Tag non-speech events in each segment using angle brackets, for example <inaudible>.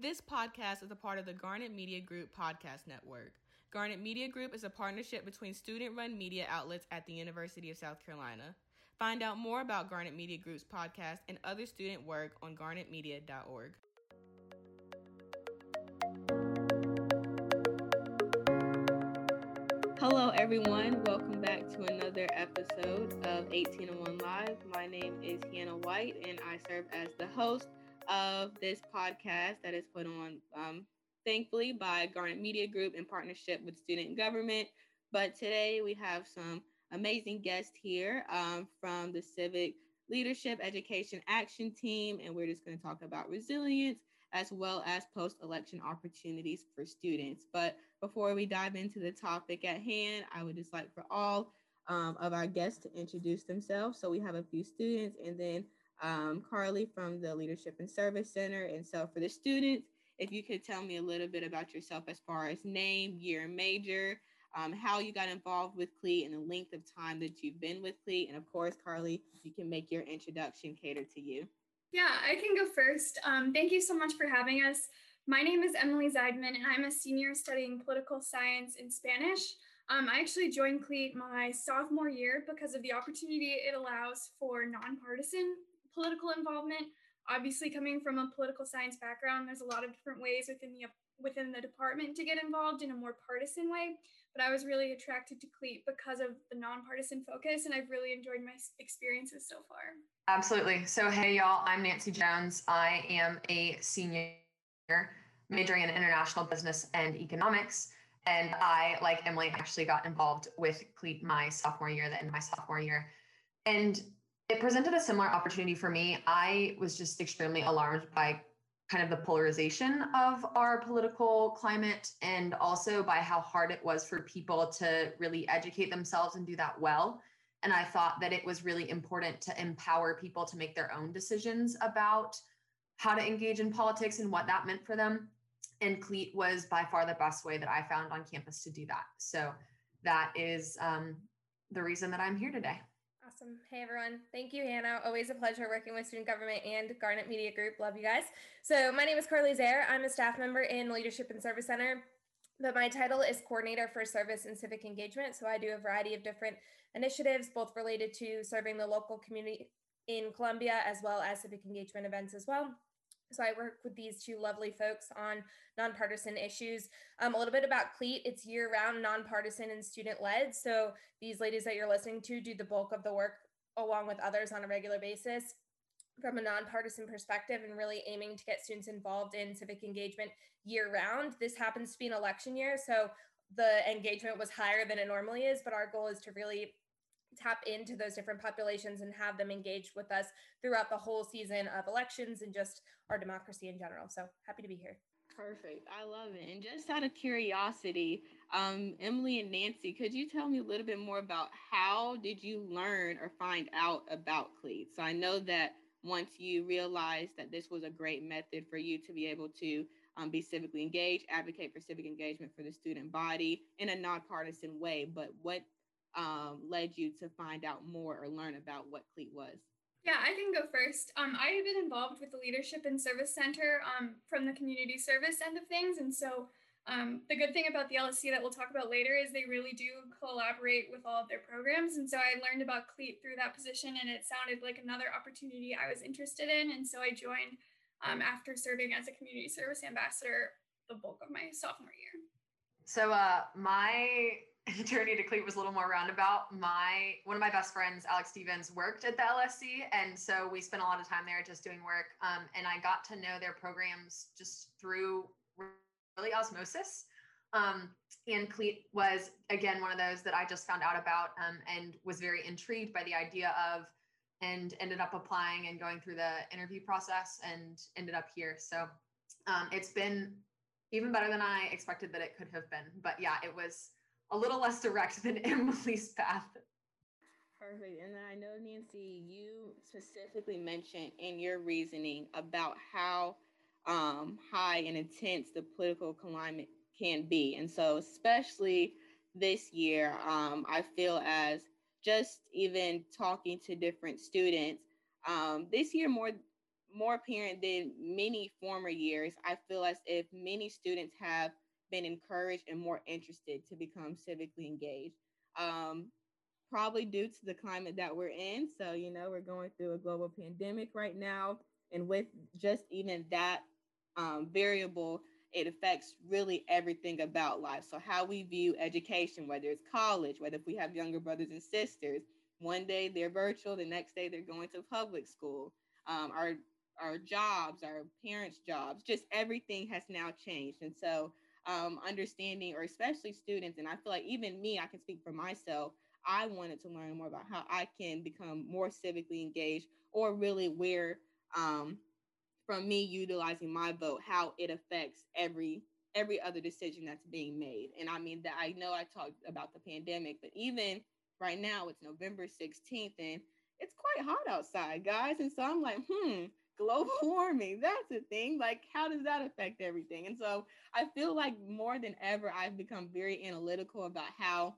This podcast is a part of the Garnet Media Group podcast network. Garnet Media Group is a partnership between student run media outlets at the University of South Carolina. Find out more about Garnet Media Group's podcast and other student work on garnetmedia.org. Hello, everyone. Welcome back to another episode of 1801 Live. My name is Hannah White, and I serve as the host of this podcast that is put on, um, thankfully, by Garnet Media Group in partnership with Student Government. But today we have some amazing guests here um, from the Civic Leadership Education Action Team, and we're just going to talk about resilience as well as post election opportunities for students. But before we dive into the topic at hand, I would just like for all um, of our guests to introduce themselves. So we have a few students and then um, Carly from the Leadership and Service Center. And so for the students, if you could tell me a little bit about yourself as far as name, year, major, um, how you got involved with CLEAT, and the length of time that you've been with CLEAT. And of course, Carly, you can make your introduction cater to you. Yeah, I can go first. Um, thank you so much for having us. My name is Emily Zeidman, and I'm a senior studying political science in Spanish. Um, I actually joined CLEAT my sophomore year because of the opportunity it allows for nonpartisan political involvement. Obviously, coming from a political science background, there's a lot of different ways within the within the department to get involved in a more partisan way. But I was really attracted to CLEAT because of the nonpartisan focus, and I've really enjoyed my experiences so far. Absolutely. So, hey, y'all, I'm Nancy Jones. I am a senior majoring in international business and economics. And I, like Emily, actually got involved with CLEAT my sophomore year, the end of my sophomore year. And it presented a similar opportunity for me. I was just extremely alarmed by kind of the polarization of our political climate and also by how hard it was for people to really educate themselves and do that well. And I thought that it was really important to empower people to make their own decisions about how to engage in politics and what that meant for them. And CLEAT was by far the best way that I found on campus to do that. So that is um, the reason that I'm here today. Awesome. Hey, everyone. Thank you, Hannah. Always a pleasure working with Student Government and Garnet Media Group. Love you guys. So, my name is Carly Zaire. I'm a staff member in Leadership and Service Center, but my title is Coordinator for Service and Civic Engagement. So, I do a variety of different initiatives, both related to serving the local community in Columbia as well as civic engagement events as well. So I work with these two lovely folks on nonpartisan issues. Um, a little bit about CLEAT, it's year round, nonpartisan, and student led. So these ladies that you're listening to do the bulk of the work along with others on a regular basis from a nonpartisan perspective and really aiming to get students involved in civic engagement year round. This happens to be an election year, so the engagement was higher than it normally is, but our goal is to really tap into those different populations and have them engaged with us throughout the whole season of elections and just our democracy in general. So happy to be here. Perfect. I love it. And just out of curiosity, um, Emily and Nancy, could you tell me a little bit more about how did you learn or find out about CLEAT? So I know that once you realized that this was a great method for you to be able to um, be civically engaged, advocate for civic engagement for the student body in a nonpartisan way, but what um, led you to find out more or learn about what CLEAT was? Yeah, I can go first. Um, I have been involved with the Leadership and Service Center um, from the community service end of things. And so um, the good thing about the LSC that we'll talk about later is they really do collaborate with all of their programs. And so I learned about CLEAT through that position, and it sounded like another opportunity I was interested in. And so I joined um, after serving as a community service ambassador the bulk of my sophomore year. So uh, my <laughs> journey to CLEAT was a little more roundabout. My one of my best friends, Alex Stevens, worked at the LSC, and so we spent a lot of time there just doing work. Um, and I got to know their programs just through really osmosis. Um, and CLEAT was again one of those that I just found out about um, and was very intrigued by the idea of, and ended up applying and going through the interview process and ended up here. So um, it's been even better than I expected that it could have been. But yeah, it was a little less direct than <laughs> Emily's path. Perfect. And I know, Nancy, you specifically mentioned in your reasoning about how um, high and intense the political climate can be. And so, especially this year, um, I feel as just even talking to different students, um, this year more more apparent than many former years. I feel as if many students have been encouraged and more interested to become civically engaged. Um, probably due to the climate that we're in. So, you know, we're going through a global pandemic right now. And with just even that um, variable, it affects really everything about life. So, how we view education, whether it's college, whether if we have younger brothers and sisters, one day they're virtual, the next day they're going to public school. Um, our our jobs, our parents' jobs, just everything has now changed. And so, um, understanding, or especially students, and I feel like even me, I can speak for myself. I wanted to learn more about how I can become more civically engaged, or really where, um, from me utilizing my vote, how it affects every every other decision that's being made. And I mean that I know I talked about the pandemic, but even right now it's November 16th and it's quite hot outside, guys. And so I'm like, hmm, global <laughs> warming, that's a thing. Like, how does that affect everything? And so I feel like more than ever, I've become very analytical about how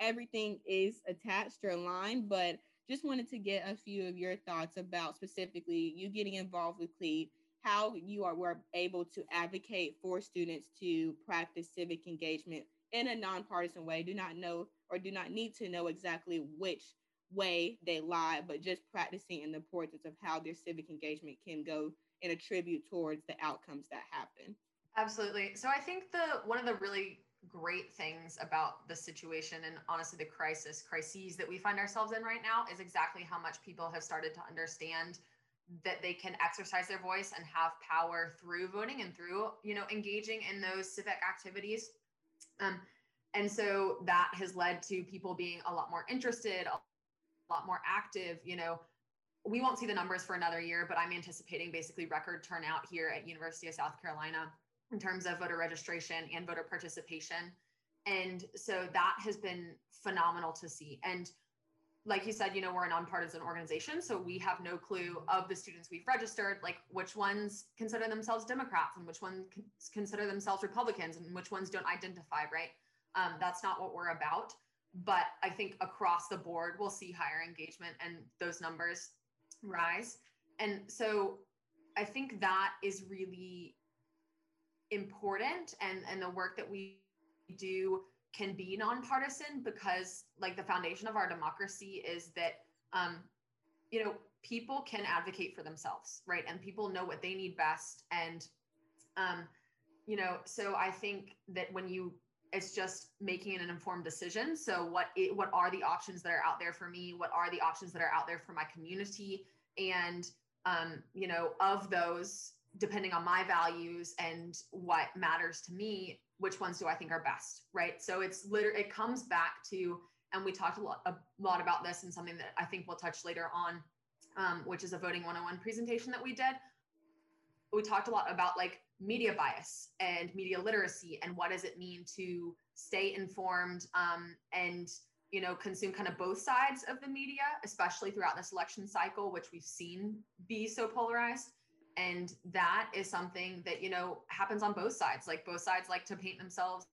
everything is attached or aligned, but just wanted to get a few of your thoughts about specifically you getting involved with CLEAT, how you are were able to advocate for students to practice civic engagement in a nonpartisan way. Do not know or do not need to know exactly which way they lie, but just practicing in the importance of how their civic engagement can go and attribute towards the outcomes that happen. Absolutely. So I think the one of the really great things about the situation and honestly the crisis crises that we find ourselves in right now is exactly how much people have started to understand that they can exercise their voice and have power through voting and through you know engaging in those civic activities um, and so that has led to people being a lot more interested a lot more active you know we won't see the numbers for another year but i'm anticipating basically record turnout here at university of south carolina in terms of voter registration and voter participation. And so that has been phenomenal to see. And like you said you know we're a nonpartisan organization so we have no clue of the students we've registered like which ones consider themselves democrats and which ones consider themselves republicans and which ones don't identify right? Um, that's not what we're about but I think across the board, we'll see higher engagement and those numbers rise. And so I think that is really important and, and the work that we do can be nonpartisan because like the foundation of our democracy is that um, you know people can advocate for themselves right and people know what they need best and um, you know so i think that when you it's just making an informed decision. So what it, what are the options that are out there for me? What are the options that are out there for my community? And um, you know of those depending on my values and what matters to me which ones do i think are best right? So it's literally it comes back to and we talked a lot, a lot about this and something that i think we'll touch later on um, which is a voting 101 presentation that we did. We talked a lot about like media bias and media literacy and what does it mean to stay informed um, and you know consume kind of both sides of the media especially throughout this election cycle which we've seen be so polarized. And that is something that you know happens on both sides. Like both sides like to paint themselves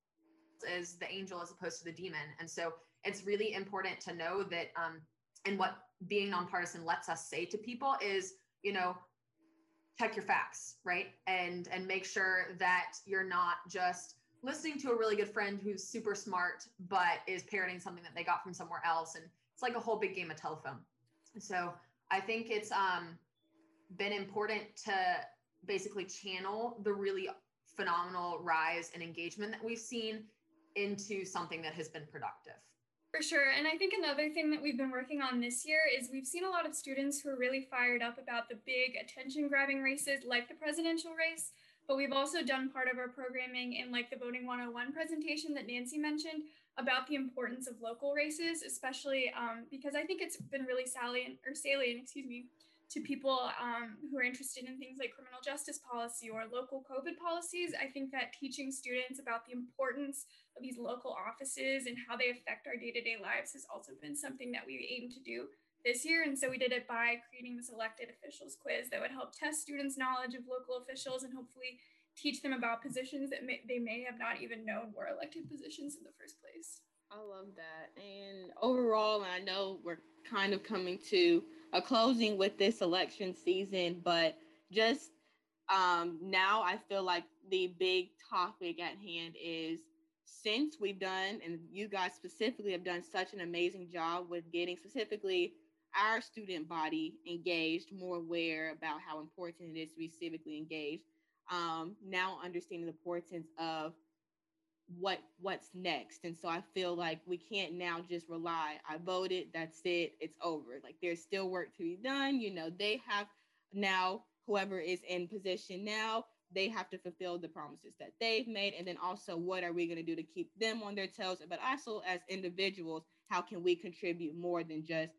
as the angel as opposed to the demon. And so it's really important to know that um, and what being nonpartisan lets us say to people is you know check your facts right? And and make sure that you're not just listening to a really good friend who's super smart but is parroting something that they got from somewhere else. And it's like a whole big game of telephone. So i think it's um been important to basically channel the really phenomenal rise in engagement that we've seen into something that has been productive for sure. And I think another thing that we've been working on this year is we've seen a lot of students who are really fired up about the big attention grabbing races like the presidential race. But we've also done part of our programming in like the Voting 101 presentation that Nancy mentioned about the importance of local races, especially um, because I think it's been really salient or salient, excuse me, to people um, who are interested in things like criminal justice policy or local COVID policies. I think that teaching students about the importance of these local offices and how they affect our day to day lives has also been something that we aim to do this year. And so we did it by creating this elected officials quiz that would help test students' knowledge of local officials and hopefully teach them about positions that may, they may have not even known were elected positions in the first place. I love that. And overall, I know we're kind of coming to a closing with this election season, but just um, now I feel like the big topic at hand is since we've done, and you guys specifically have done such an amazing job with getting specifically our student body engaged, more aware about how important it is to be civically engaged. Um, now understanding the importance of what what's next. And so i feel like we can't now just rely i voted that's it it's over. Like there's still work to be done you know they have now whoever is in position now they have to fulfill the promises that they've made. And then also what are we going to do to keep them on their toes? But also as individuals how can we contribute more than just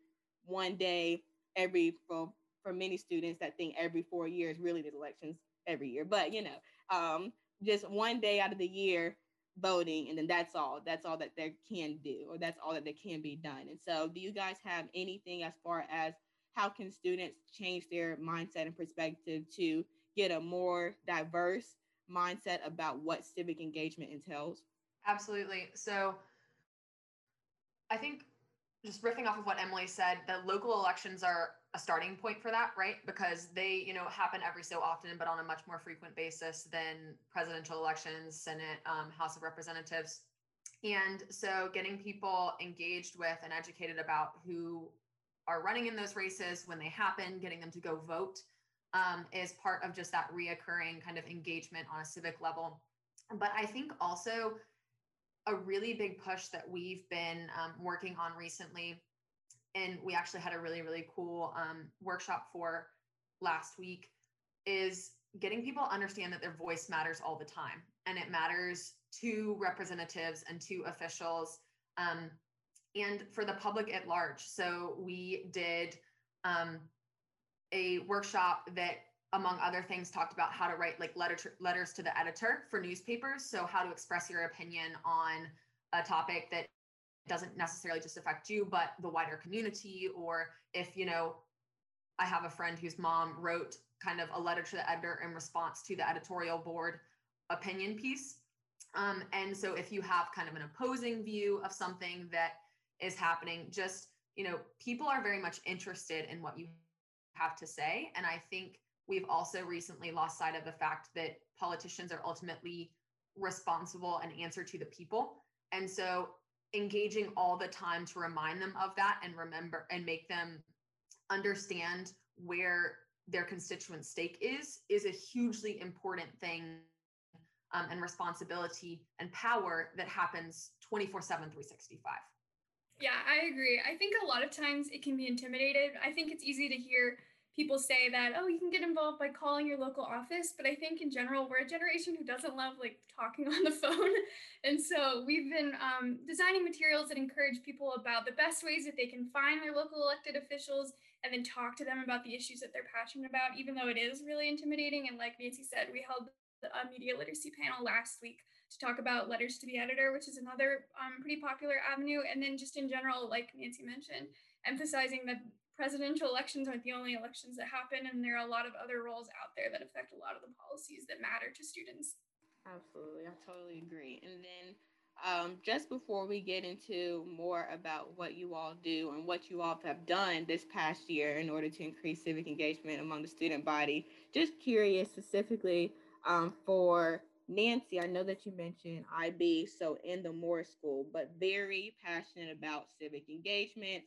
one day every for for many students that think every four years really the elections every year. But you know um just one day out of the year voting and then that's all that's all that they can do or that's all that they can be done. And so do you guys have anything as far as how can students change their mindset and perspective to get a more diverse mindset about what civic engagement entails? Absolutely. So i think just riffing off of what emily said the local elections are a starting point for that, right? Because they, you know, happen every so often, but on a much more frequent basis than presidential elections, Senate, um, House of Representatives. And so getting people engaged with and educated about who are running in those races when they happen, getting them to go vote um, is part of just that reoccurring kind of engagement on a civic level. But I think also a really big push that we've been um, working on recently and we actually had a really really cool um, workshop for last week is getting people to understand that their voice matters all the time and it matters to representatives and to officials um, and for the public at large. So we did um, a workshop that among other things talked about how to write like letter letters to the editor for newspapers. So how to express your opinion on a topic that doesn't necessarily just affect you, but the wider community. Or if, you know, I have a friend whose mom wrote kind of a letter to the editor in response to the editorial board opinion piece. Um, and so if you have kind of an opposing view of something that is happening, just, you know, people are very much interested in what you have to say. And I think we've also recently lost sight of the fact that politicians are ultimately responsible and answer to the people. And so engaging all the time to remind them of that and remember and make them understand where their constituent stake is is a hugely important thing um, and responsibility and power that happens 24 7 365 yeah i agree. I think a lot of times it can be intimidated. I think it's easy to hear people say that oh you can get involved by calling your local office but i think in general we're a generation who doesn't love like talking <laughs> on the phone. And so we've been um, designing materials that encourage people about the best ways that they can find their local elected officials and then talk to them about the issues that they're passionate about even though it is really intimidating. And like nancy said we held a media literacy panel last week to talk about letters to the editor which is another um, pretty popular avenue. And then just in general like nancy mentioned emphasizing that presidential elections aren't the only elections that happen, and there are a lot of other roles out there that affect a lot of the policies that matter to students. Absolutely, I totally agree. And then um, just before we get into more about what you all do and what you all have done this past year in order to increase civic engagement among the student body, just curious specifically um, for Nancy, I know that you mentioned IB, so in the Moore School, but very passionate about civic engagement,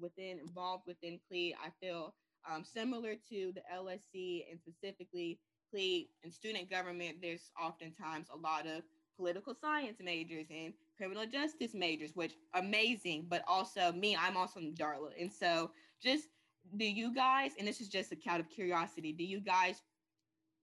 within involved within CLE, I feel um, similar to the LSC and specifically CLE and student government, there's oftentimes a lot of political science majors and criminal justice majors, which amazing, but also me, I'm also in Darla. And so just do you guys, and this is just a count of curiosity, do you guys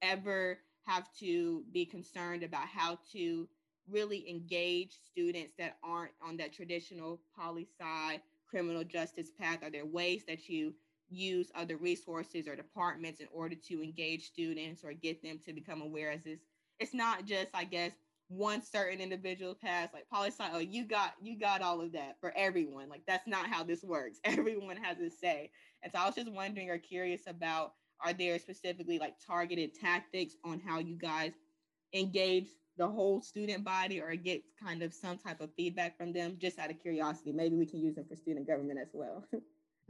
ever have to be concerned about how to really engage students that aren't on that traditional poli sci criminal justice path? Are there ways that you use other resources or departments in order to engage students or get them to become aware as this? It's not just, I guess, one certain individual path like poli sci. Oh, you got you got all of that for everyone. Like that's not how this works. <laughs> Everyone has a say. And so I was just wondering or curious about are there specifically like targeted tactics on how you guys engage the whole student body or get kind of some type of feedback from them just out of curiosity. Maybe we can use them for student government as well. <laughs>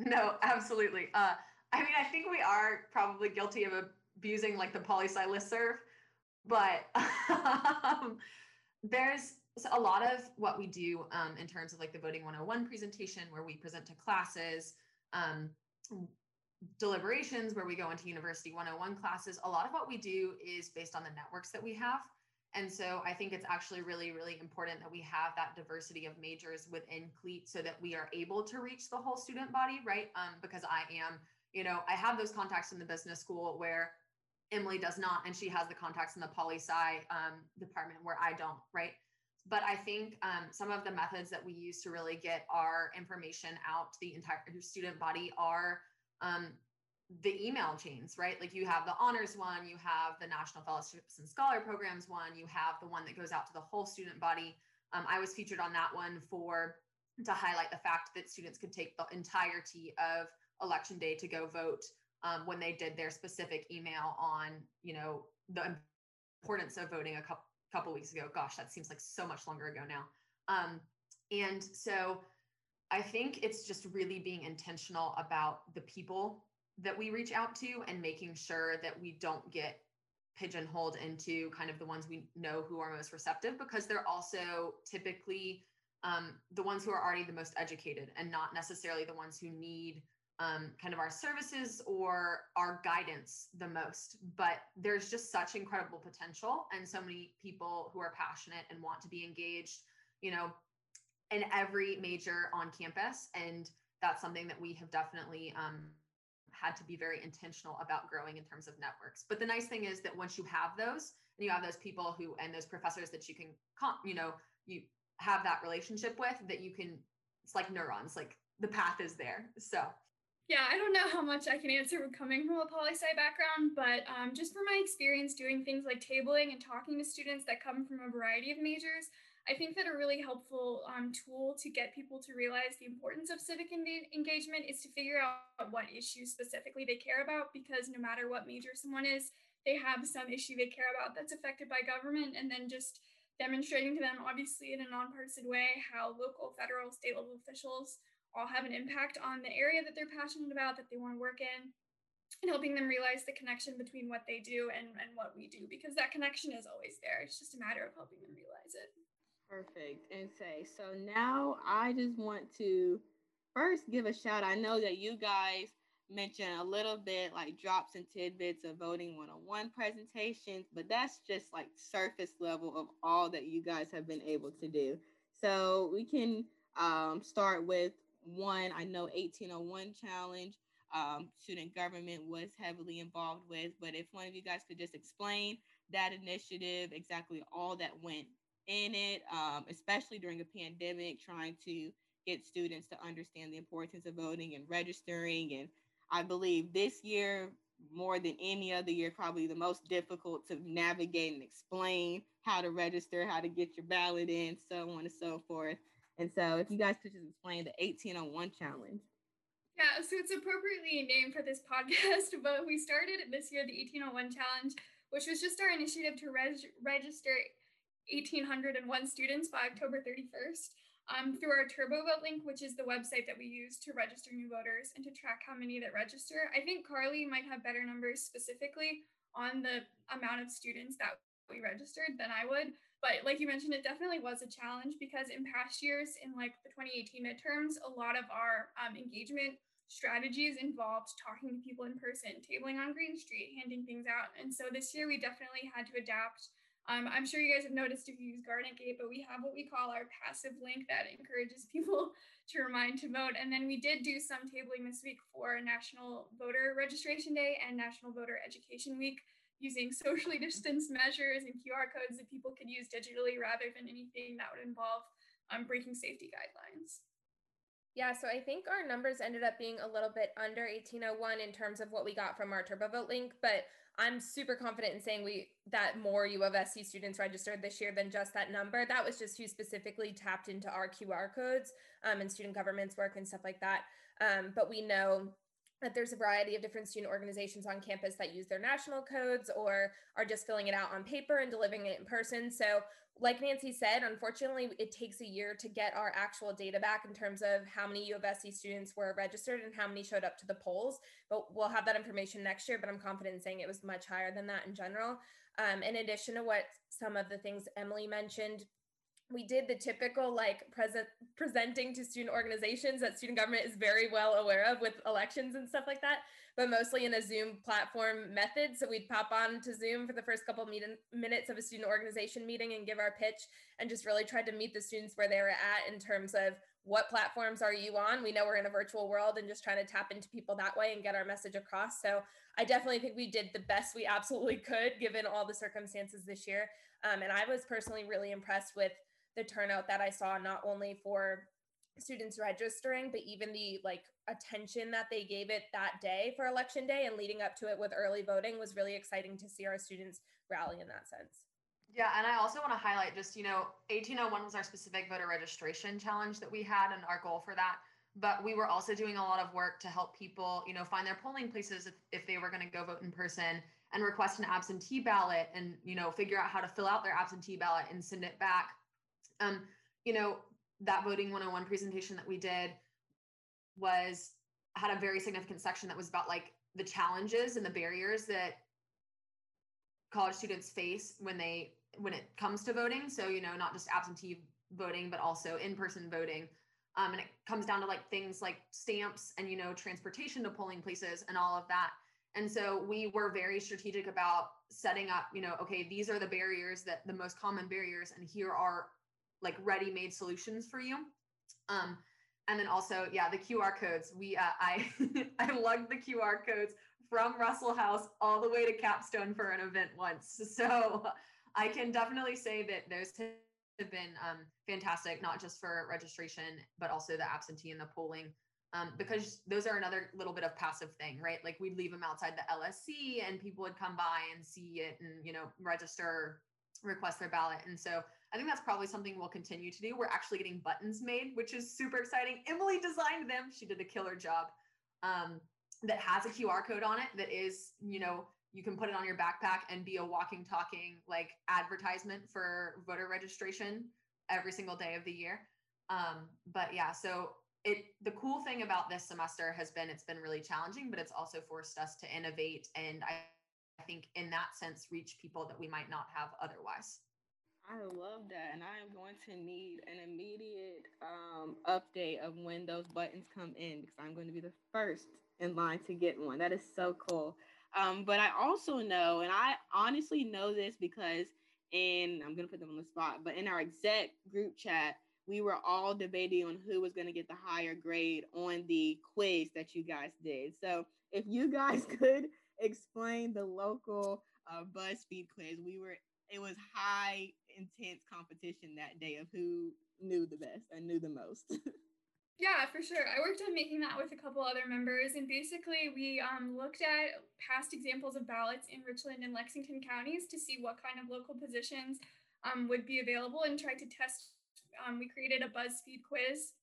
No, absolutely. Uh, I mean, I think we are probably guilty of abusing like the poli sci listserv, but <laughs> um, there's a lot of what we do um, in terms of like the voting 101 presentation where we present to classes um, deliberations where we go into university 101 classes. A lot of what we do is based on the networks that we have and so i think it's actually really really important that we have that diversity of majors within cleat so that we are able to reach the whole student body right? Um, because i am you know i have those contacts in the business school where emily does not and she has the contacts in the poli sci um, department where i don't right? But I think um, some of the methods that we use to really get our information out to the entire student body are um, the email chains, right? Like you have the honors one, you have the National Fellowships and Scholar Programs one, you have the one that goes out to the whole student body. Um, I was featured on that one for to highlight the fact that students could take the entirety of election day to go vote um, when they did their specific email on, you know, the importance of voting a couple couple weeks ago. Gosh, that seems like so much longer ago now. Um, and so I think it's just really being intentional about the people that we reach out to and making sure that we don't get pigeonholed into kind of the ones we know who are most receptive because they're also typically um, the ones who are already the most educated and not necessarily the ones who need um, kind of our services or our guidance the most. But there's just such incredible potential and so many people who are passionate and want to be engaged, you know, in every major on campus. And that's something that we have definitely um, had to be very intentional about growing in terms of networks. But the nice thing is that once you have those and you have those people who and those professors that you can, you know, you have that relationship with that you can, it's like neurons, like the path is there. So yeah, I don't know how much I can answer coming from a poli sci background, but um, just from my experience doing things like tabling and talking to students that come from a variety of majors, I think that a really helpful um, tool to get people to realize the importance of civic engagement is to figure out what issues specifically they care about, because no matter what major someone is, they have some issue they care about that's affected by government, and then just demonstrating to them, obviously in a nonpartisan way, how local, federal, state level officials all have an impact on the area that they're passionate about, that they want to work in, and helping them realize the connection between what they do and, and what we do, because that connection is always there. It's just a matter of helping them realize it. Perfect. And say, so now I just want to first give a shout. I know that you guys mentioned a little bit like drops and tidbits of voting 101 presentations, but that's just like surface level of all that you guys have been able to do. So we can um, start with one I know 1801 challenge um, student government was heavily involved with. But if one of you guys could just explain that initiative, exactly all that went in it, um, especially during a pandemic, trying to get students to understand the importance of voting and registering. And I believe this year, more than any other year, probably the most difficult to navigate and explain how to register, how to get your ballot in, so on and so forth. And so if you guys could just explain the 1801 challenge. Yeah, so it's appropriately named for this <laughs> podcast, but we started this year the 1801 challenge, which was just our initiative to reg- register 1801 students by October 31st um, through our TurboVote link, which is the website that we use to register new voters and to track how many that register. I think Carly might have better numbers specifically on the amount of students that we registered than I would. But like you mentioned, it definitely was a challenge because in past years, in like the 2018 midterms, a lot of our um, engagement strategies involved talking to people in person, tabling on Green Street, handing things out. And so this year we definitely had to adapt. Um, I'm sure you guys have noticed if you use Garnet Gate, but we have what we call our passive link that encourages <laughs> people to remind to vote. And then we did do some tabling this week for National Voter Registration Day and National Voter Education Week using <laughs> socially distanced measures and QR codes that people could use digitally rather than anything that would involve um, breaking safety guidelines. Yeah, so I think our numbers ended up being a little bit under 1801 in terms of what we got from our TurboVote link, but I'm super confident in saying we that more U of SC students registered this year than just that number. That was just who specifically tapped into our QR codes um, and student government's work and stuff like that. Um, but we know that there's a variety of different student organizations on campus that use their national codes or are just filling it out on paper and delivering it in person. So, like Nancy said, unfortunately, it takes a year to get our actual data back in terms of how many U of SC students were registered and how many showed up to the polls. But we'll have that information next year. But I'm confident in saying it was much higher than that in general. Um, in addition to what some of the things Emily mentioned, we did the typical like present presenting to student organizations that student government is very well aware of with elections and stuff like that but mostly in a zoom platform method. So we'd pop on to zoom for the first couple of minutes of a student organization meeting and give our pitch and just really tried to meet the students where they were at in terms of what platforms are you on? We know we're in a virtual world and just trying to tap into people that way and get our message across. So i definitely think we did the best we absolutely could given all the circumstances this year. Um, and i was personally really impressed with the turnout that I saw, not only for students registering, but even the like attention that they gave it that day for election day and leading up to it with early voting was really exciting to see our students rally in that sense. Yeah, and I also want to highlight just, you know, 1801 was our specific voter registration challenge that we had and our goal for that. But we were also doing a lot of work to help people, you know, find their polling places if, if they were going to go vote in person and request an absentee ballot and, you know, figure out how to fill out their absentee ballot and send it back um, you know, that voting 101 presentation that we did was had a very significant section that was about like the challenges and the barriers that college students face when they when it comes to voting. So you know not just absentee voting but also in-person voting. Um, and it comes down to like things like stamps and you know transportation to polling places and all of that. And so we were very strategic about setting up you know okay these are the barriers that the most common barriers and here are like ready-made solutions for you. Um, and then also, yeah, the QR codes. We uh, I <laughs> I lugged the QR codes from Russell House all the way to Capstone for an event once. <laughs> So I can definitely say that those have been um, fantastic, not just for registration, but also the absentee and the polling. Um, because those are another little bit of passive thing, right? Like we'd leave them outside the LSC and people would come by and see it and, you know, register, request their ballot. And so I think that's probably something we'll continue to do. We're actually getting buttons made, which is super exciting. Emily designed them. She did a killer job. Um, that has a QR code on it that is, you know, you can put it on your backpack and be a walking, talking like advertisement for voter registration every single day of the year. Um, but yeah, so it the cool thing about this semester has been it's been really challenging, but it's also forced us to innovate and I, I think in that sense reach people that we might not have otherwise. I love that, and I am going to need an immediate um, update of when those buttons come in because I'm going to be the first in line to get one. That is so cool. Um, but I also know, and I honestly know this because in I'm going to put them on the spot, but in our exec group chat, we were all debating on who was going to get the higher grade on the quiz that you guys did. So if you guys <laughs> could explain the local uh, BuzzFeed quiz, we were it was high intense competition that day of who knew the best and knew the most. <laughs> yeah, for sure. I worked on making that with a couple other members, and basically we um, looked at past examples of ballots in Richland and Lexington counties to see what kind of local positions um, would be available, and tried to test. Um, we created a BuzzFeed quiz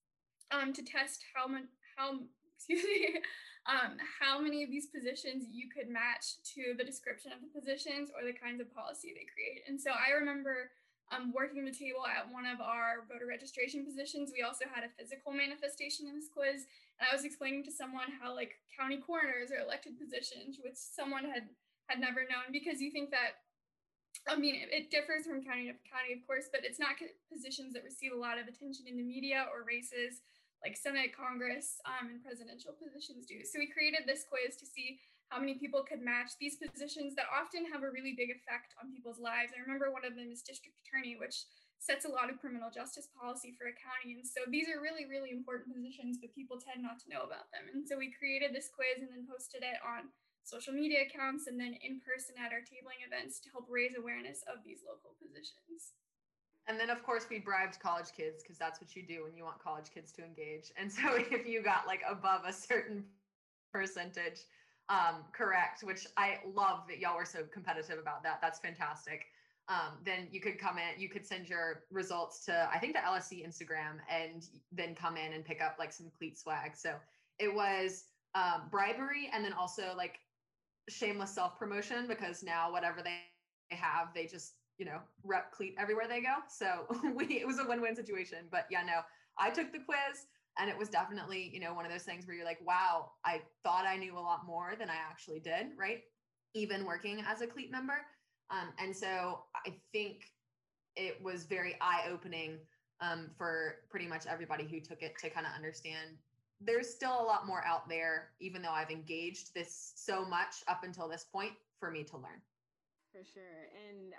um, to test how much how <laughs> excuse me um, how many of these positions you could match to the description of the positions or the kinds of policy they create. And so I remember um, working the table at one of our voter registration positions. We also had a physical manifestation in this quiz. And I was explaining to someone how like county coroners are elected positions, which someone had had never known because you think that I mean, it, it differs from county to county, of course, but it's not positions that receive a lot of attention in the media or races like Senate, Congress, um, and presidential positions do. So we created this quiz to see how many people could match these positions that often have a really big effect on people's lives. I remember one of them is district attorney, which sets a lot of criminal justice policy for a county. And so these are really, really important positions, but people tend not to know about them. And so we created this quiz and then posted it on social media accounts and then in person at our tabling events to help raise awareness of these local positions. And then, of course, we bribed college kids because that's what you do when you want college kids to engage. And so, <laughs> if you got like above a certain percentage um, correct, which I love that y'all were so competitive about that. That's fantastic. Um, then you could come in, you could send your results to, I think, the LSC Instagram and then come in and pick up like some cleat swag. So it was um, bribery and then also like shameless self promotion because now whatever they have, they just you know rep cleat everywhere they go. So <laughs> we it was a win win situation. But yeah, no, I took the quiz and it was definitely you know one of those things where you're like, wow, I thought I knew a lot more than I actually did, right? Even working as a cleat member. Um, and so I think it was very eye opening um, for pretty much everybody who took it to kind of understand there's still a lot more out there, even though I've engaged this so much up until this point for me to learn. For sure. And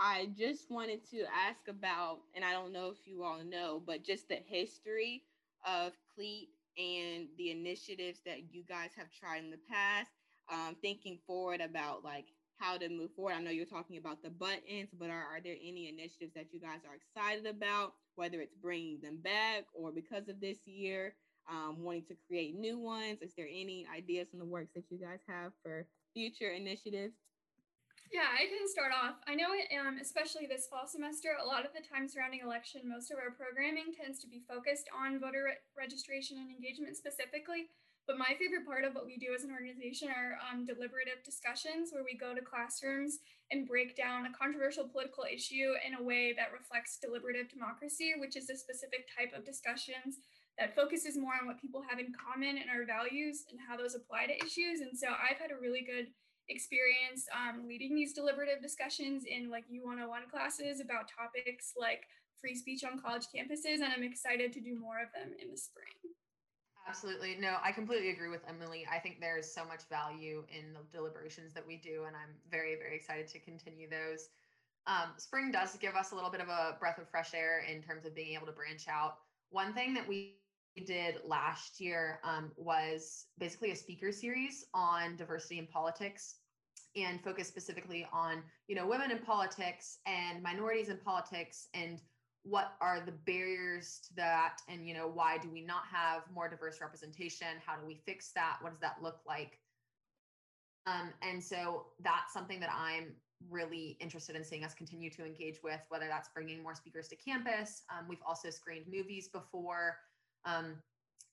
I just wanted to ask about, and I don't know if you all know, but just the history of CLEAT and the initiatives that you guys have tried in the past. Um, thinking forward about like how to move forward. I know you're talking about the buttons, but are, are there any initiatives that you guys are excited about, whether it's bringing them back or because of this year, um, wanting to create new ones? Is there any ideas in the works that you guys have for future initiatives? Yeah, I can start off. I know, um, especially this fall semester, a lot of the time surrounding election, most of our programming tends to be focused on voter re- registration and engagement specifically. But my favorite part of what we do as an organization are um, deliberative discussions where we go to classrooms and break down a controversial political issue in a way that reflects deliberative democracy, which is a specific type of discussions that focuses more on what people have in common and our values and how those apply to issues. And so I've had a really good experience um, leading these deliberative discussions in like U101 classes about topics like free speech on college campuses, and I'm excited to do more of them in the spring. Absolutely. No, I completely agree with Emily. I think there's so much value in the deliberations that we do, and I'm very, very excited to continue those. Um, spring does give us a little bit of a breath of fresh air in terms of being able to branch out. One thing that we did last year um, was basically a speaker series on diversity in politics and focus specifically on you know women in politics and minorities in politics and what are the barriers to that and you know why do we not have more diverse representation? How do we fix that? What does that look like? Um, and so that's something that i'm really interested in seeing us continue to engage with whether that's bringing more speakers to campus. Um, we've also screened movies before. Um,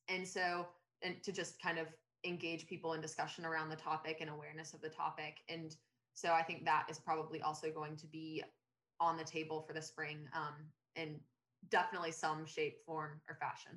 and so and to just kind of engage people in discussion around the topic and awareness of the topic and so i think that is probably also going to be on the table for the spring um, in definitely some shape, form, or fashion.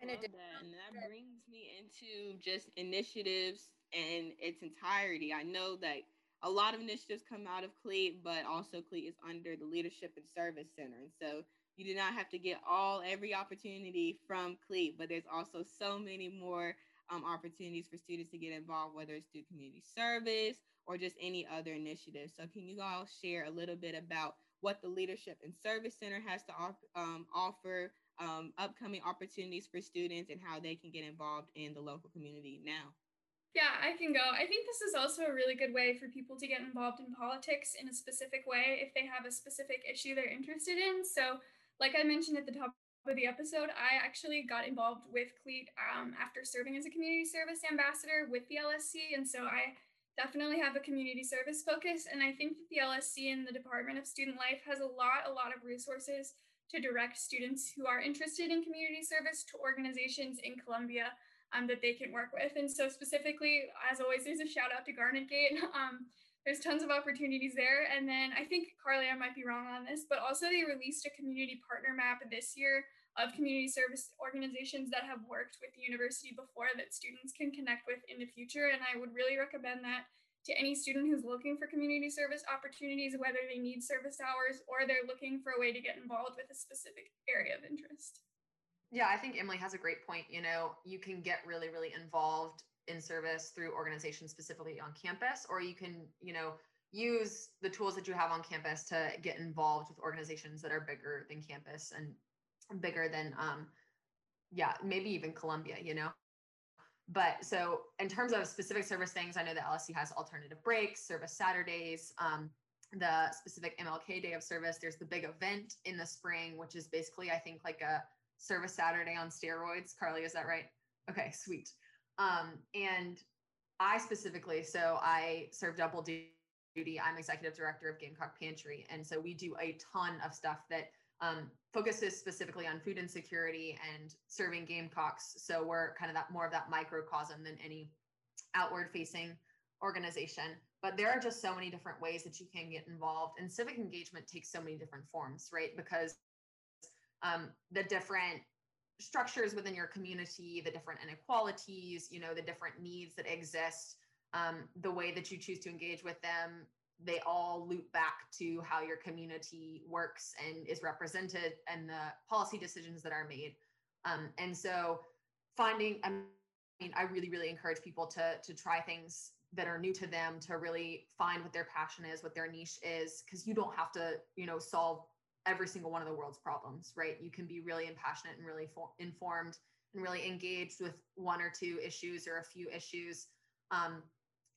And, it, that. and that brings me into just initiatives in its entirety. I know that a lot of initiatives come out of CLEAT, but also CLEAT is under the Leadership and Service Center. And so you do not have to get all every opportunity from CLEAT, but there's also so many more um, opportunities for students to get involved, whether it's through community service or just any other initiative. So can you all share a little bit about what the Leadership and Service Center has to off, um, offer, um, upcoming opportunities for students, and how they can get involved in the local community now. Yeah, I can go. I think this is also a really good way for people to get involved in politics in a specific way if they have a specific issue they're interested in. So, like I mentioned at the top of the episode, I actually got involved with CLEAT um, after serving as a community service ambassador with the LSC. And so I definitely have a community service focus. And I think that the LSC and the Department of Student Life has a lot, a lot of resources to direct students who are interested in community service to organizations in Columbia um, that they can work with. And so specifically, as always, there's a shout out to Garnet Gate. <laughs> Um, there's tons of opportunities there. And then I think Carly, I might be wrong on this, but also they released a community partner map this year of community service organizations that have worked with the university before that students can connect with in the future. And I would really recommend that to any student who's looking for community service opportunities, whether they need service hours or they're looking for a way to get involved with a specific area of interest. Yeah, I think Emily has a great point. You know, you can get really, really involved in service through organizations specifically on campus, or you can, you know, use the tools that you have on campus to get involved with organizations that are bigger than campus and bigger than um yeah maybe even columbia you know? But so in terms of specific service things i know that lsc has alternative breaks service saturdays um, the specific mlk day of service there's the big event in the spring which is basically i think like a service saturday on steroids. Carly is that right? Okay sweet um, and i specifically so i serve double duty i'm executive director of gamecock pantry and so we do a ton of stuff that um, focuses specifically on food insecurity and serving gamecocks. So we're kind of that more of that microcosm than any outward facing organization. But there are just so many different ways that you can get involved, and civic engagement takes so many different forms, right? Because um, the different structures within your community, the different inequalities, you know, the different needs that exist, um, the way that you choose to engage with them, they all loop back to how your community works and is represented and the policy decisions that are made. Um, and so finding, I mean, I really, really encourage people to, to try things that are new to them, to really find what their passion is, what their niche is, because you don't have to, you know, solve every single one of the world's problems, right? You can be really impassionate and really for, informed and really engaged with one or two issues or a few issues um,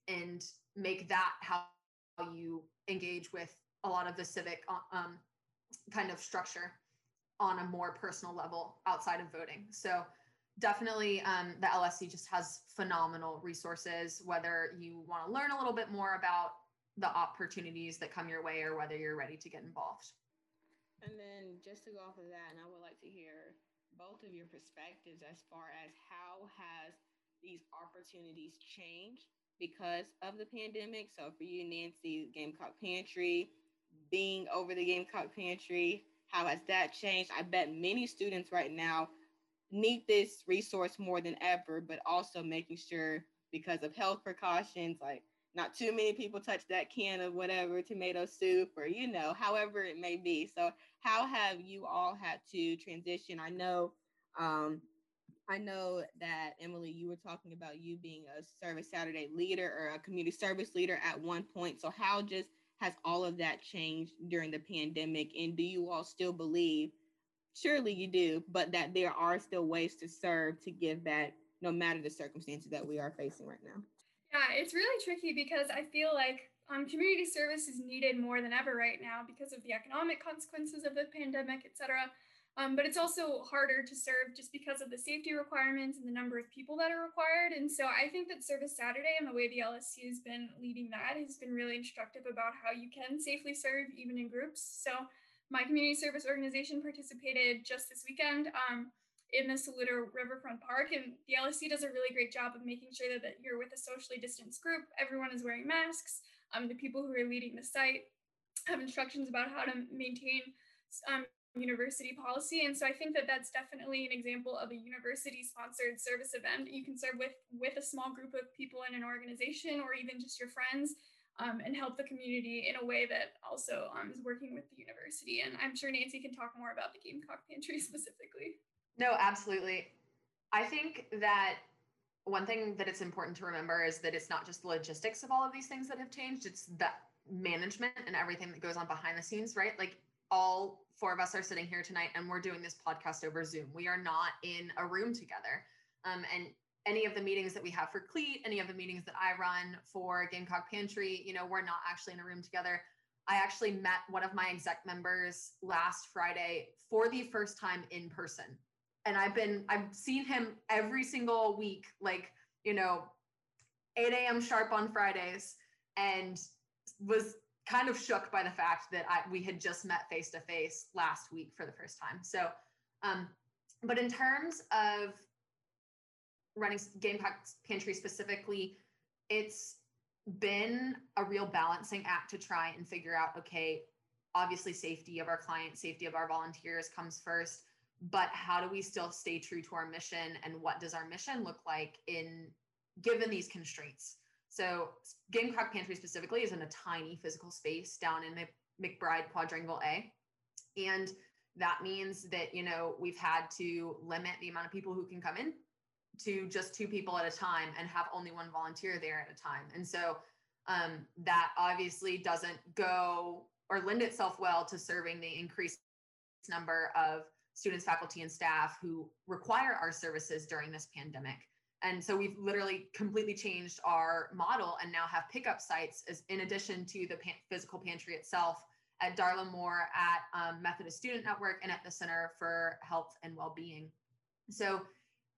and make that how you engage with a lot of the civic uh, um, kind of structure on a more personal level outside of voting. So definitely um, the LSC just has phenomenal resources, whether you want to learn a little bit more about the opportunities that come your way or whether you're ready to get involved. And then just to go off of that, and I would like to hear both of your perspectives as far as how has these opportunities changed because of the pandemic. So for you, Nancy, Gamecock Pantry, being over the Gamecock Pantry, how has that changed? I bet many students right now need this resource more than ever, but also making sure because of health precautions, like not too many people touch that can of whatever tomato soup or you know however it may be. So how have you all had to transition? I know um, i know that emily you were talking about you being a service saturday leader or a community service leader at one point. So how just has all of that changed during the pandemic? And do you all still believe surely you do but that there are still ways to serve to give back no matter the circumstances that we are facing right now yeah, it's really tricky because I feel like um, community service is needed more than ever right now because of the economic consequences of the pandemic, et cetera. Um, but it's also harder to serve just because of the safety requirements and the number of people that are required. And so I think that Service Saturday and the way the LSC has been leading that has been really instructive about how you can safely serve even in groups. So my community service organization participated just this weekend. Um, in the Saluda Riverfront Park. And the LSC does a really great job of making sure that, that you're with a socially distanced group. Everyone is wearing masks. Um, the people who are leading the site have instructions about how to maintain um, university policy. And so I think that that's definitely an example of a university sponsored service event you can serve with, with a small group of people in an organization or even just your friends. Um, and help the community in a way that also um, is working with the university. And I'm sure Nancy can talk more about the Gamecock Pantry <laughs> specifically. No, absolutely. I think that one thing that it's important to remember is that it's not just the logistics of all of these things that have changed, it's the management and everything that goes on behind the scenes, right? Like all four of us are sitting here tonight and we're doing this podcast over Zoom. We are not in a room together. Um, and any of the meetings that we have for Cleat, any of the meetings that I run for Gamecock Pantry, you know, we're not actually in a room together. I actually met one of my exec members last Friday for the first time in person and I've been I've seen him every single week, like you know, 8 a.m. sharp on Fridays, and was kind of shook by the fact that I, we had just met face to face last week for the first time. So, um, but in terms of running Gamecock Pantry specifically, it's been a real balancing act to try and figure out okay, obviously, safety of our clients, safety of our volunteers comes first but how do we still stay true to our mission and what does our mission look like in given these constraints? So gamecock pantry specifically is in a tiny physical space down in mcbride quadrangle a. And that means that you know we've had to limit the amount of people who can come in to just two people at a time and have only one volunteer there at a time. And so um, that obviously doesn't go or lend itself well to serving the increased number of students, faculty, and staff who require our services during this pandemic. And so we've literally completely changed our model and now have pickup sites as in addition to the pan- physical pantry itself at Darla Moore, at um, Methodist Student Network, and at the Center for Health and Wellbeing. So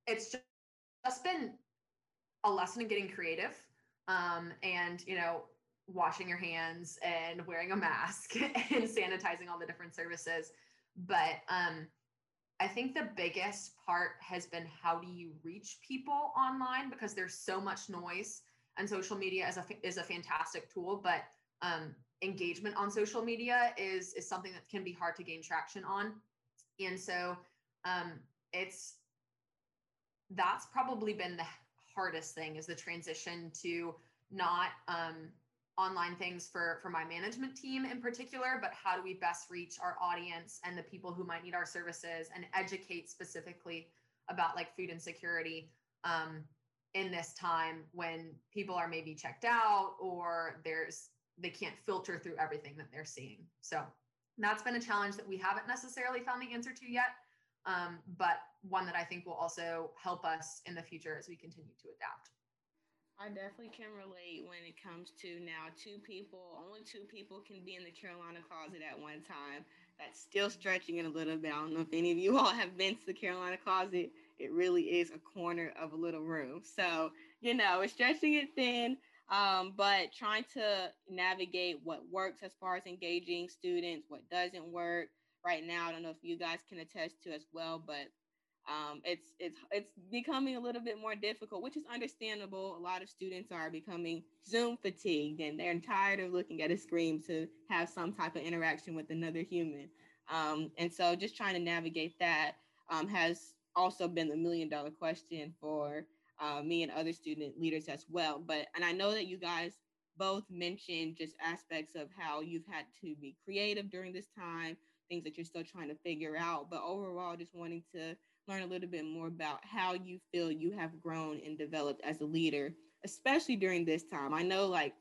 it's just, been a lesson in getting creative um, and, you know, washing your hands and wearing a mask <laughs> and sanitizing all the different services But um, I think the biggest part has been how do you reach people online because there's so much noise and social media is a is a fantastic tool, but um, engagement on social media is is something that can be hard to gain traction on, and so um, it's that's probably been the hardest thing is the transition to not um, online things for for my management team in particular but how do we best reach our audience and the people who might need our services and educate specifically about like food insecurity um, in this time when people are maybe checked out or there's they can't filter through everything that they're seeing. So that's been a challenge that we haven't necessarily found the answer to yet um, but one that i think will also help us in the future as we continue to adapt I definitely can relate when it comes to now two people, only two people can be in the Carolina closet at one time. That's still stretching it a little bit. I don't know if any of you all have been to the Carolina closet. It really is a corner of a little room. So, you know, it's stretching it thin, um, but trying to navigate what works as far as engaging students, what doesn't work. Right now, I don't know if you guys can attest to as well, but um, it's it's it's becoming a little bit more difficult, which is understandable. A lot of students are becoming Zoom fatigued, and they're tired of looking at a screen to have some type of interaction with another human. Um, and so, just trying to navigate that um, has also been the million dollar question for uh, me and other student leaders as well. But and I know that you guys both mentioned just aspects of how you've had to be creative during this time, things that you're still trying to figure out. But overall, just wanting to learn a little bit more about how you feel you have grown and developed as a leader, especially during this time. I know, like,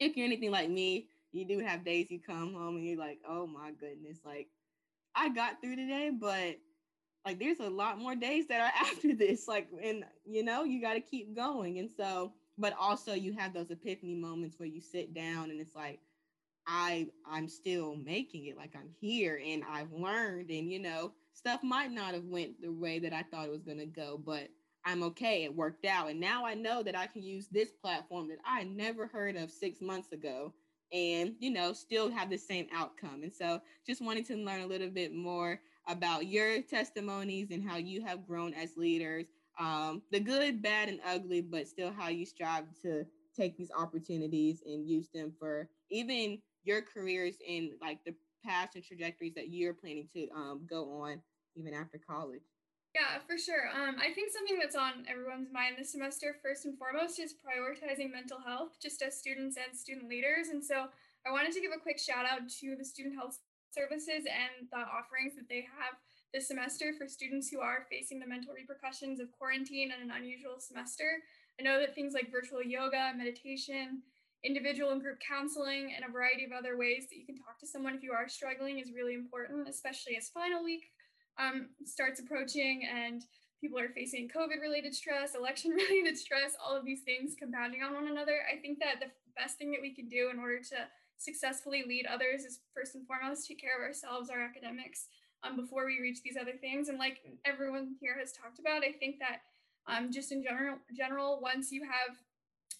if you're anything like me, you do have days you come home and you're like, oh my goodness, like, I got through today, but like, there's a lot more days that are <laughs> after this. Like, and you know, you got to keep going. And so, but also you have those epiphany moments where you sit down and it's like, I I'm still making it like I'm here and I've learned and you know stuff might not have went the way that I thought it was going to go, but I'm okay. It worked out. And now I know that I can use this platform that I never heard of six months ago and, you know, still have the same outcome. And so just wanting to learn a little bit more about your testimonies and how you have grown as leaders, um, the good, bad, and ugly, but still how you strive to take these opportunities and use them for even your careers in like the paths and trajectories that you're planning to um, go on even after college? Yeah, for sure. Um, I think something that's on everyone's mind this semester, first and foremost, is prioritizing mental health just as students and student leaders. And so I wanted to give a quick shout out to the student health services and the offerings that they have this semester for students who are facing the mental repercussions of quarantine and an unusual semester. I know that things like virtual yoga, meditation, individual and group counseling, and a variety of other ways that you can talk to someone if you are struggling is really important, especially as final week um, starts approaching and people are facing COVID related stress, election related <laughs> stress, all of these things compounding on one another. I think that the best thing that we can do in order to successfully lead others is first and foremost take care of ourselves, our academics, um, before we reach these other things. And like everyone here has talked about, I think that um, just in general, general, once you have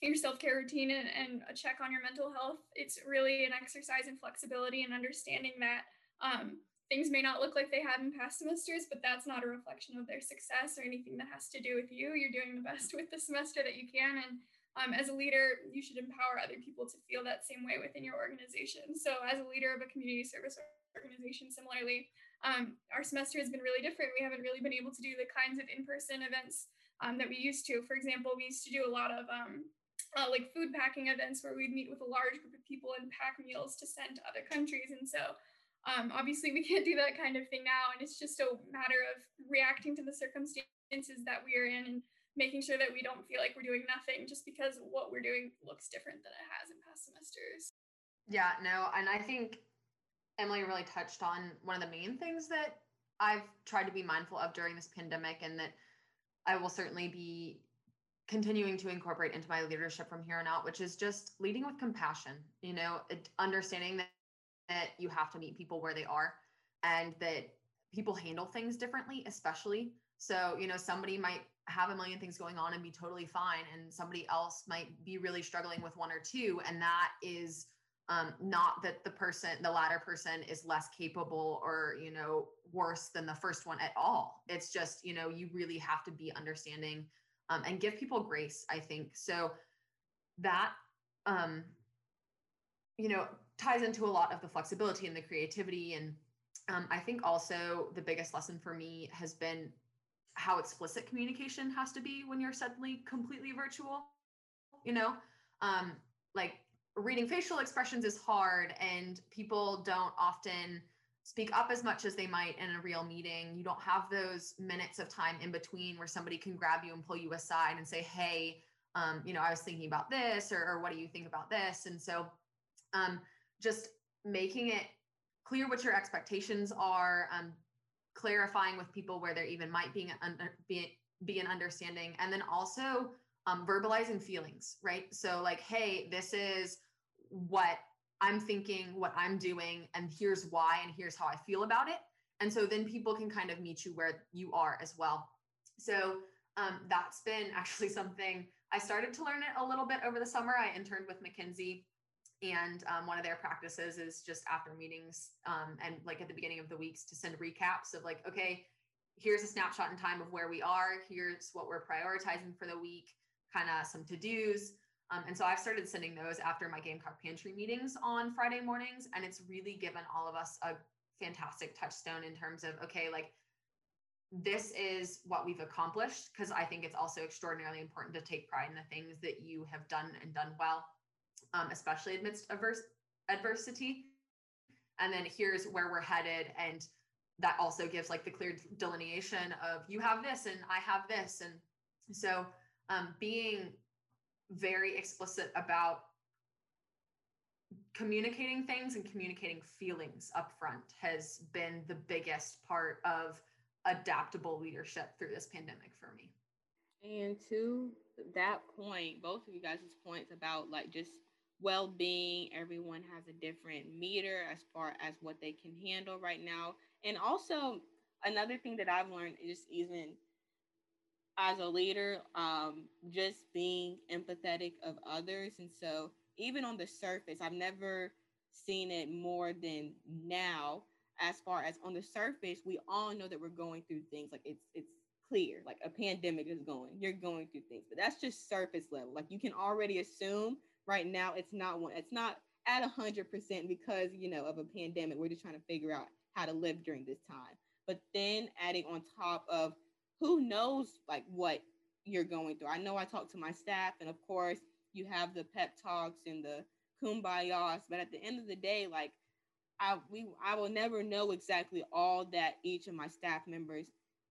your self-care routine and, and, a check on your mental health it's really an exercise in flexibility and understanding that um, things may not look like they have in past semesters but that's not a reflection of their success or anything that has to do with you. You're doing the best <laughs> with the semester that you can. And um, as a leader you should empower other people to feel that same way within your organization. So as a leader of a community service organization similarly um, our semester has been really different. We haven't really been able to do the kinds of in-person events um, that we used to. For example we used to do a lot of um, uh, like food packing events where we'd meet with a large group of people and pack meals to send to other countries. And so um, obviously we <laughs> can't do that kind of thing now. And it's just a matter of reacting to the circumstances that we are in and making sure that we don't feel like we're doing nothing just because what we're doing looks different than it has in past semesters. Yeah, no, and I think Emily really touched on one of the main things that I've tried to be mindful of during this pandemic and that I will certainly be continuing to incorporate into my leadership from here on out, which is just leading with compassion, you know, understanding that, that you have to meet people where they are and that people handle things differently, especially. So, you know, somebody might have a million things going on and be totally fine, and somebody else might be really struggling with one or two. And that is Um, not that the person, the latter person is less capable or, you know, worse than the first one at all. It's just, you know, you really have to be understanding um, and give people grace, I think. So that, um, you know, ties into a lot of the flexibility and the creativity. And um, I think also the biggest lesson for me has been how explicit communication has to be when you're suddenly completely virtual. You know, um, like reading facial expressions is hard, and people don't often speak up as much as they might in a real meeting. You don't have those minutes of time in between where somebody can grab you and pull you aside and say, hey, um, you know, I was thinking about this, or, or what do you think about this? And so um, just making it clear what your expectations are, um, clarifying with people where there even might be an, be, be an understanding, and then also um, verbalizing feelings, right? So, like, hey, this is what I'm thinking, what I'm doing, and here's why, and here's how I feel about it. And so then people can kind of meet you where you are as well. So um, that's been <laughs> actually something I started to learn it a little bit over the summer. I interned with McKinsey and um, one of their practices is just after meetings um, and like at the beginning of the weeks to send recaps of like okay here's a snapshot in time of where we are here's what we're prioritizing for the week kind of some to-dos um, and so i've started sending those after my gamecock pantry meetings on friday mornings and it's really given all of us a fantastic touchstone in terms of okay like this is what we've accomplished because i think it's also extraordinarily important to take pride in the things that you have done and done well um, especially amidst averse, adversity. And then here's where we're headed. And that also gives like the clear delineation of you have this and I have this. And so um, being very explicit about communicating things and communicating feelings up front has been the biggest part of adaptable leadership through this pandemic for me. And to that point, both of you guys' points about like just well-being everyone has a different meter as far as what they can handle right now and also another thing that i've learned is even as a leader um, just being empathetic of others. And so even on the surface i've never seen it more than now. As far as on the surface we all know that we're going through things. Like it's it's clear like a pandemic is going. You're going through things. But that's just surface level. Like you can already assume right now it's not one it's not at a hundred percent because you know of a pandemic. We're just trying to figure out how to live during this time. But then adding on top of who knows like what you're going through i know i talk to my staff and of course you have the pep talks and the kumbayas but at the end of the day like i we i will never know exactly all that each of my staff members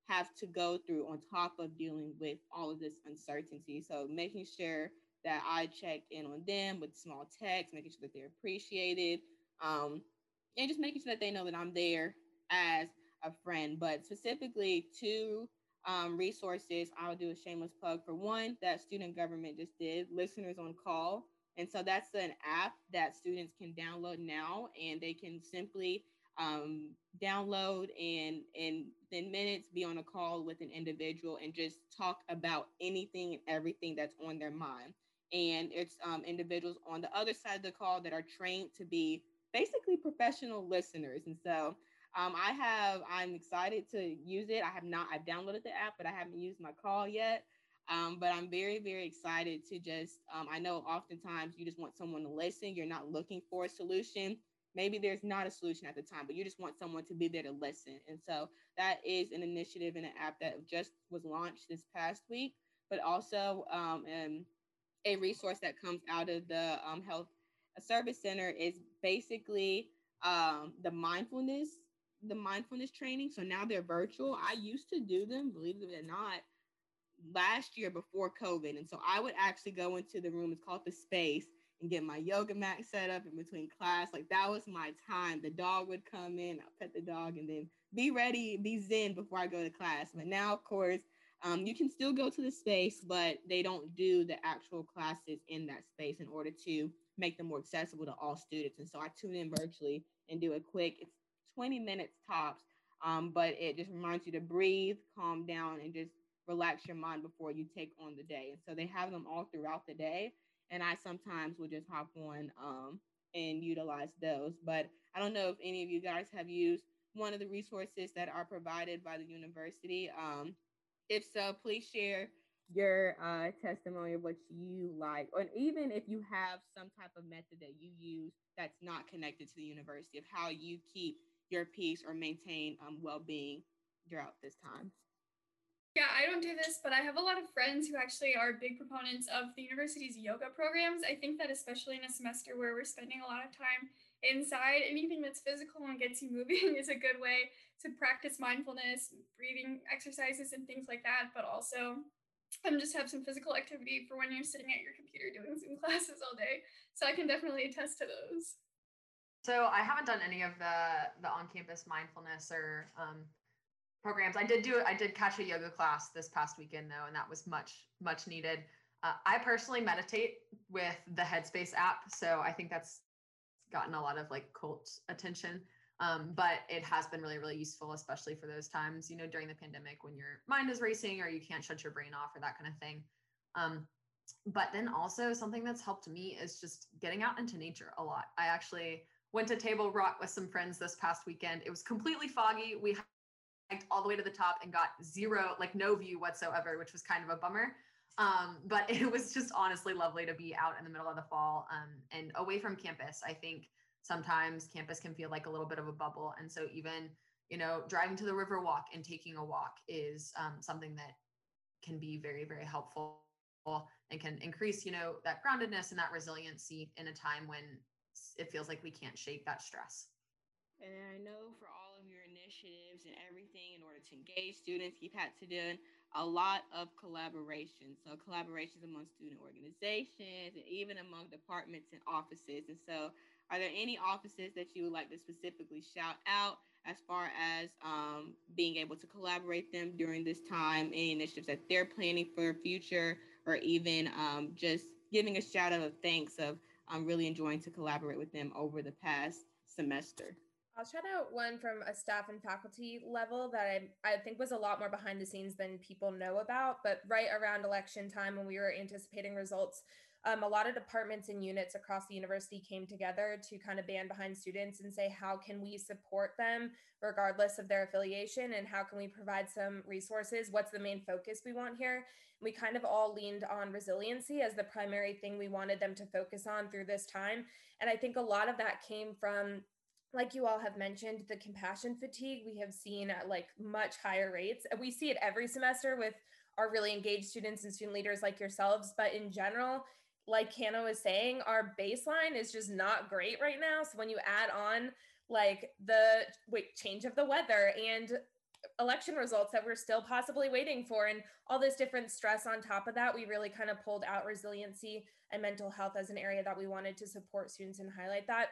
have to go through on top of dealing with all of this uncertainty so making sure that I check in on them with small texts, making sure that they're appreciated, um, and just making sure that they know that I'm there as a friend. But specifically, two um, resources, I'll do a shameless plug for one that student government just did, Listeners on Call. And so that's an app that students can download now, and they can simply um, download and in in minutes be on a call with an individual and just talk about anything and everything that's on their mind and it's um, individuals on the other side of the call that are trained to be basically professional listeners. And so um, I have, I'm excited to use it. I have not, I've downloaded the app, but I haven't used my call yet. Um, but I'm very, very excited to just, um, I know oftentimes you just want someone to listen. You're not looking for a solution. Maybe there's not a solution at the time, but you just want someone to be there to listen. And so that is an initiative and an app that just was launched this past week, but also um, and a resource that comes out of the um, health service center is basically um, the mindfulness the mindfulness training so now they're virtual i used to do them believe it or not last year before covid and so i would actually go into the room it's called the space and get my yoga mat set up in between class like that was my time the dog would come in i'll pet the dog and then be ready be zen before i go to class but now of course um, you can still go to the space, but they don't do the actual classes in that space in order to make them more accessible to all students. And so I tune in virtually and do a quick, it's 20 minutes tops, um, but it just reminds you to breathe, calm down, and just relax your mind before you take on the day. And so they have them all throughout the day. And I sometimes will just hop on um, and utilize those. But I don't know if any of you guys have used one of the resources that are provided by the university. Um, if so, please share your uh, testimony of what you like, or even if you have some type of method that you use that's not connected to the university, of how you keep your peace or maintain um, well-being throughout this time. Yeah, I don't do this, but I have a lot of friends who actually are big proponents of the university's yoga programs. I think that especially in a semester where we're spending a lot of time inside, anything that's physical and gets you <laughs> moving is a good way to practice mindfulness, breathing exercises, and things like that. But also, um, just have some physical activity for when you're sitting at your computer doing Zoom <laughs> classes all day. So I can definitely attest to those. So I haven't done any of the the on campus mindfulness or um, programs. I did do I did catch a yoga class this past weekend though, and that was much much needed. Uh, I personally meditate with the Headspace app, so I think that's gotten a lot of like cult attention. Um, but it has been really really useful, especially for those times you know during the pandemic when your mind is racing or you can't shut your brain off or that kind of thing. Um, but then also something that's helped me is just getting out into nature a lot. I actually went to Table Rock with some friends this past weekend. It was completely foggy. We hiked all the way to the top and got zero, like no view whatsoever, which was kind of a bummer. Um, but <laughs> it was just honestly lovely to be out in the middle of the fall um, and away from campus. I think sometimes campus can feel like a little bit of a bubble. And so even, you know, driving to the river walk and taking a walk is um, something that can be very, very helpful and can increase, you know, that groundedness and that resiliency in a time when it feels like we can't shake that stress. And I know for all of your initiatives and everything in order to engage students, you've had to do a lot of collaboration. So collaborations among student organizations and even among departments and offices. And so are there any offices that you would like to specifically shout out as far as um, being able to collaborate them during this time, any initiatives that they're planning for future, or even um, just giving a shout out of thanks of I'm really enjoying to collaborate with them over the past semester. I'll shout out one from a staff and faculty level that I, I think was a lot more behind the scenes than people know about. But right around election time, when we were anticipating results, um, a lot of departments and units across the university came together to kind of band behind students and say, how can we support them regardless of their affiliation? And how can we provide some resources? What's the main focus we want here? We kind of all leaned on resiliency as the primary thing we wanted them to focus on through this time. And I think a lot of that came from like you all have mentioned, the compassion fatigue we have seen at like much higher rates. We see it every semester with our really engaged students and student leaders like yourselves. But in general, like Hannah was saying, our baseline is just not great right now. So when you add on like the wait, change of the weather and election results that we're still possibly waiting for and all this different stress on top of that we really kind of pulled out resiliency and mental health as an area that we wanted to support students and highlight that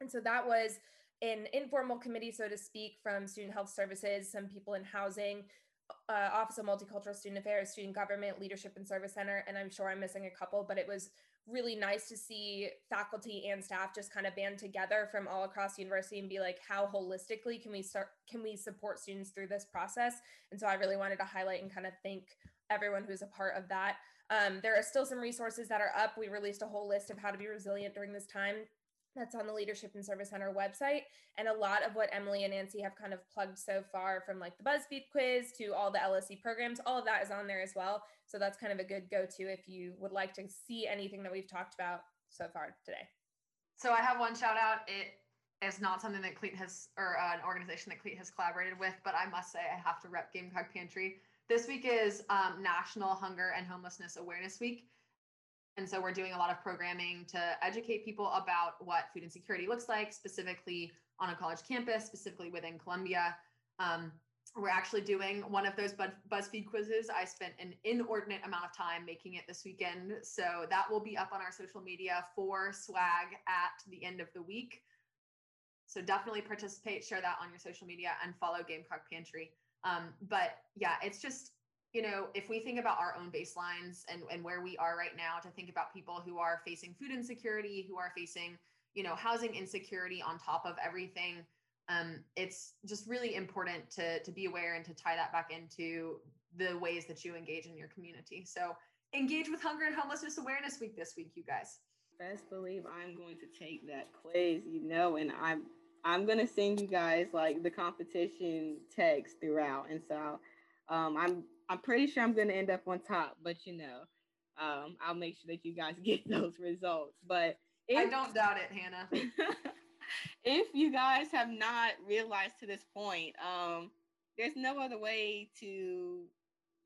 and so that was an informal committee, so to speak, from Student Health Services, some people in housing, uh, Office of Multicultural Student Affairs, Student Government, Leadership and Service Center, and I'm sure I'm missing a couple, but it was really nice to see faculty and staff just kind of band together from all across the university and be like, how holistically can we start, can we support students through this process? And so I really wanted to highlight and kind of thank everyone who's a part of that. Um, there are still some resources that are up. We released a whole list of how to be resilient during this time that's on the Leadership and Service Center website. And a lot of what Emily and Nancy have kind of plugged so far, from like the BuzzFeed quiz to all the LSC programs, all of that is on there as well. So that's kind of a good go to if you would like to see anything that we've talked about so far today. So I have one shout out. It is not something that Cleat has, or uh, an organization that Cleat has collaborated with, but I must say I have to rep Gamecock Pantry. This week is um, National Hunger and Homelessness Awareness Week. And so we're doing a lot of programming to educate people about what food insecurity looks like, specifically on a college campus, specifically within Columbia. Um, we're actually doing one of those BuzzFeed quizzes. I spent an inordinate amount of time making it this weekend. So that will be up on our social media for swag at the end of the week. So definitely participate, share that on your social media, and follow Gamecock Pantry. Um, but yeah, it's just you know, if we think about our own baselines and, and where we are right now, to think about people who are facing food insecurity, who are facing, you know, housing insecurity on top of everything, um, it's just really important to, to be aware and to tie that back into the ways that you engage in your community. So engage with Hunger and Homelessness Awareness Week this week, you guys. best believe I'm going to take that quiz, you know, and I'm I'm gonna send you guys like the competition text throughout, and so um, I'm I'm pretty sure I'm gonna end up on top, but you know, um, I'll make sure that you guys <laughs> get those results. But if, I don't doubt it, Hannah. <laughs> if you guys have not realized to this point, um, there's no other way to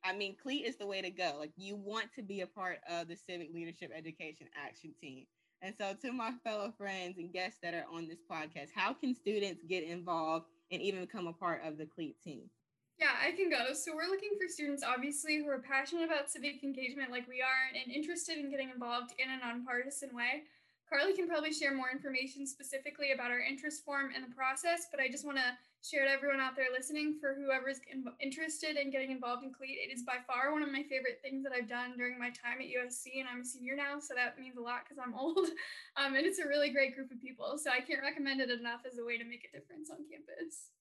I mean, CLEAT is the way to go. Like you want to be a part of the Civic Leadership Education Action Team. And so, to my fellow friends and guests that are on this podcast, how can students get involved and even become a part of the CLEAT team? Yeah, I can go. So, we're looking for students, obviously, who are passionate about civic engagement like we are and interested in getting involved in a nonpartisan way. Carly can probably share more information specifically about our interest form and the process, but I just want to share to everyone out there listening for whoever's in- interested in getting involved in CLEAT. It is by far one of my favorite things that I've done during my time at USC, and I'm a senior now, so that means a lot because I'm old. <laughs> Um, and it's a really great group of people, so I can't recommend it enough as a way to make a difference on campus.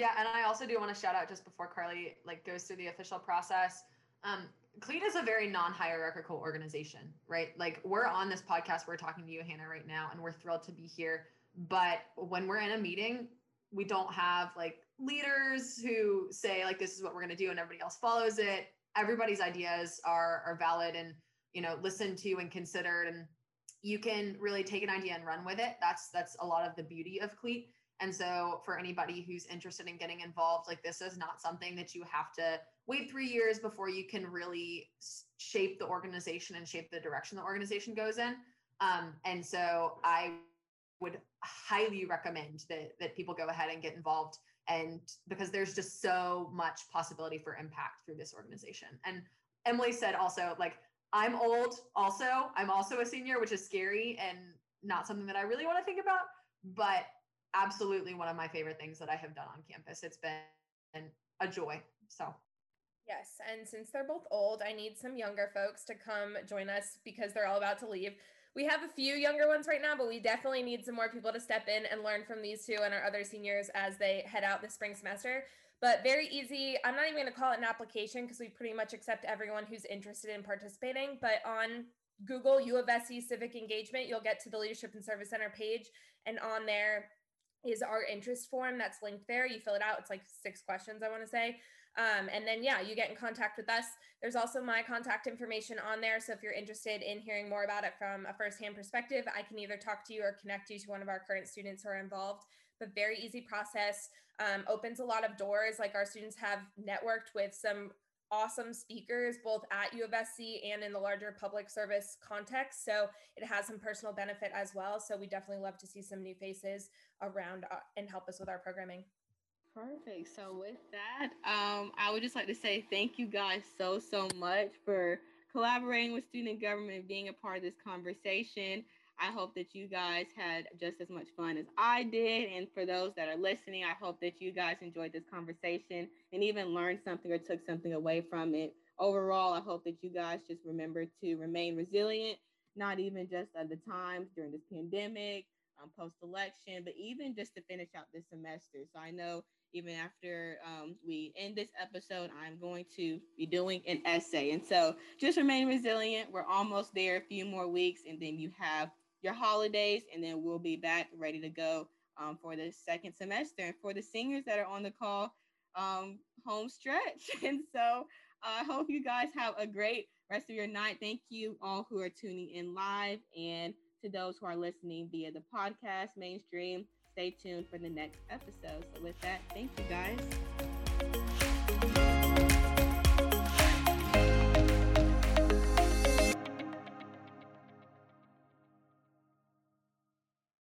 Yeah, and I also do want to shout out just before Carly like goes through the official process. Um, CLEAT is a very non-hierarchical organization, right? Like we're on this podcast, we're talking to you, Hannah, right now, and we're thrilled to be here. But when we're in a meeting, we don't have like leaders who say like this is what we're going to do and everybody else follows it. Everybody's ideas are are valid and you know listened to and considered, and you can really take an idea and run with it. That's that's a lot of the beauty of CLEAT. And so, for anybody who's interested in getting involved, like this is not something that you have to wait three years before you can really shape the organization and shape the direction the organization goes in. Um, and so, I would highly recommend that that people go ahead and get involved, and because there's just so much possibility for impact through this organization. And Emily said also, like I'm old, also I'm also a senior, which is scary and not something that I really want to think about, but absolutely one of my favorite things that I have done on campus. It's been a joy. So, yes. And since they're both old, I need some younger folks to come join us because they're all about to leave. We have a few younger ones right now, but we definitely need some more people to step in and learn from these two and our other seniors as they head out this spring semester. But very easy. I'm not even going to call it an application because we pretty much accept everyone who's interested in participating. But on Google U of SC Civic Engagement, you'll get to the Leadership and Service Center page. And on there, is our interest form that's linked there. You fill it out. It's like six questions, I want to say. Um, and then, yeah, you get in contact with us. There's also my contact information on there. So if you're interested in hearing more about it from a firsthand perspective, I can either talk to you or connect you to one of our current students who are involved. But very easy process, um, opens a lot of doors. Like our students have networked with some awesome speakers both at U of SC and in the larger public service context. So it has some personal benefit as well. So we definitely love to see some new faces around uh, and help us with our programming. Perfect. So with that, um, I would just like to say thank you guys so so much for collaborating with student government, being a part of this conversation. I hope that you guys had just as much fun as I did. And for those that are listening, I hope that you guys enjoyed this conversation and even learned something or took something away from it. Overall, I hope that you guys just remember to remain resilient, not even just at the times during this pandemic, um, post election, but even just to finish out this semester. So I know even after um, we end this episode, I'm going to be doing an essay. And so just remain resilient. We're almost there, a few more weeks, and then you have your holidays, and then we'll be back ready to go um, for the second semester. And for the seniors that are on the call, um, home stretch. <laughs> And so I hope you guys have a great rest of your night. Thank you all who are tuning in live and to those who are listening via the podcast mainstream. Stay tuned for the next episode. So with that, thank you guys.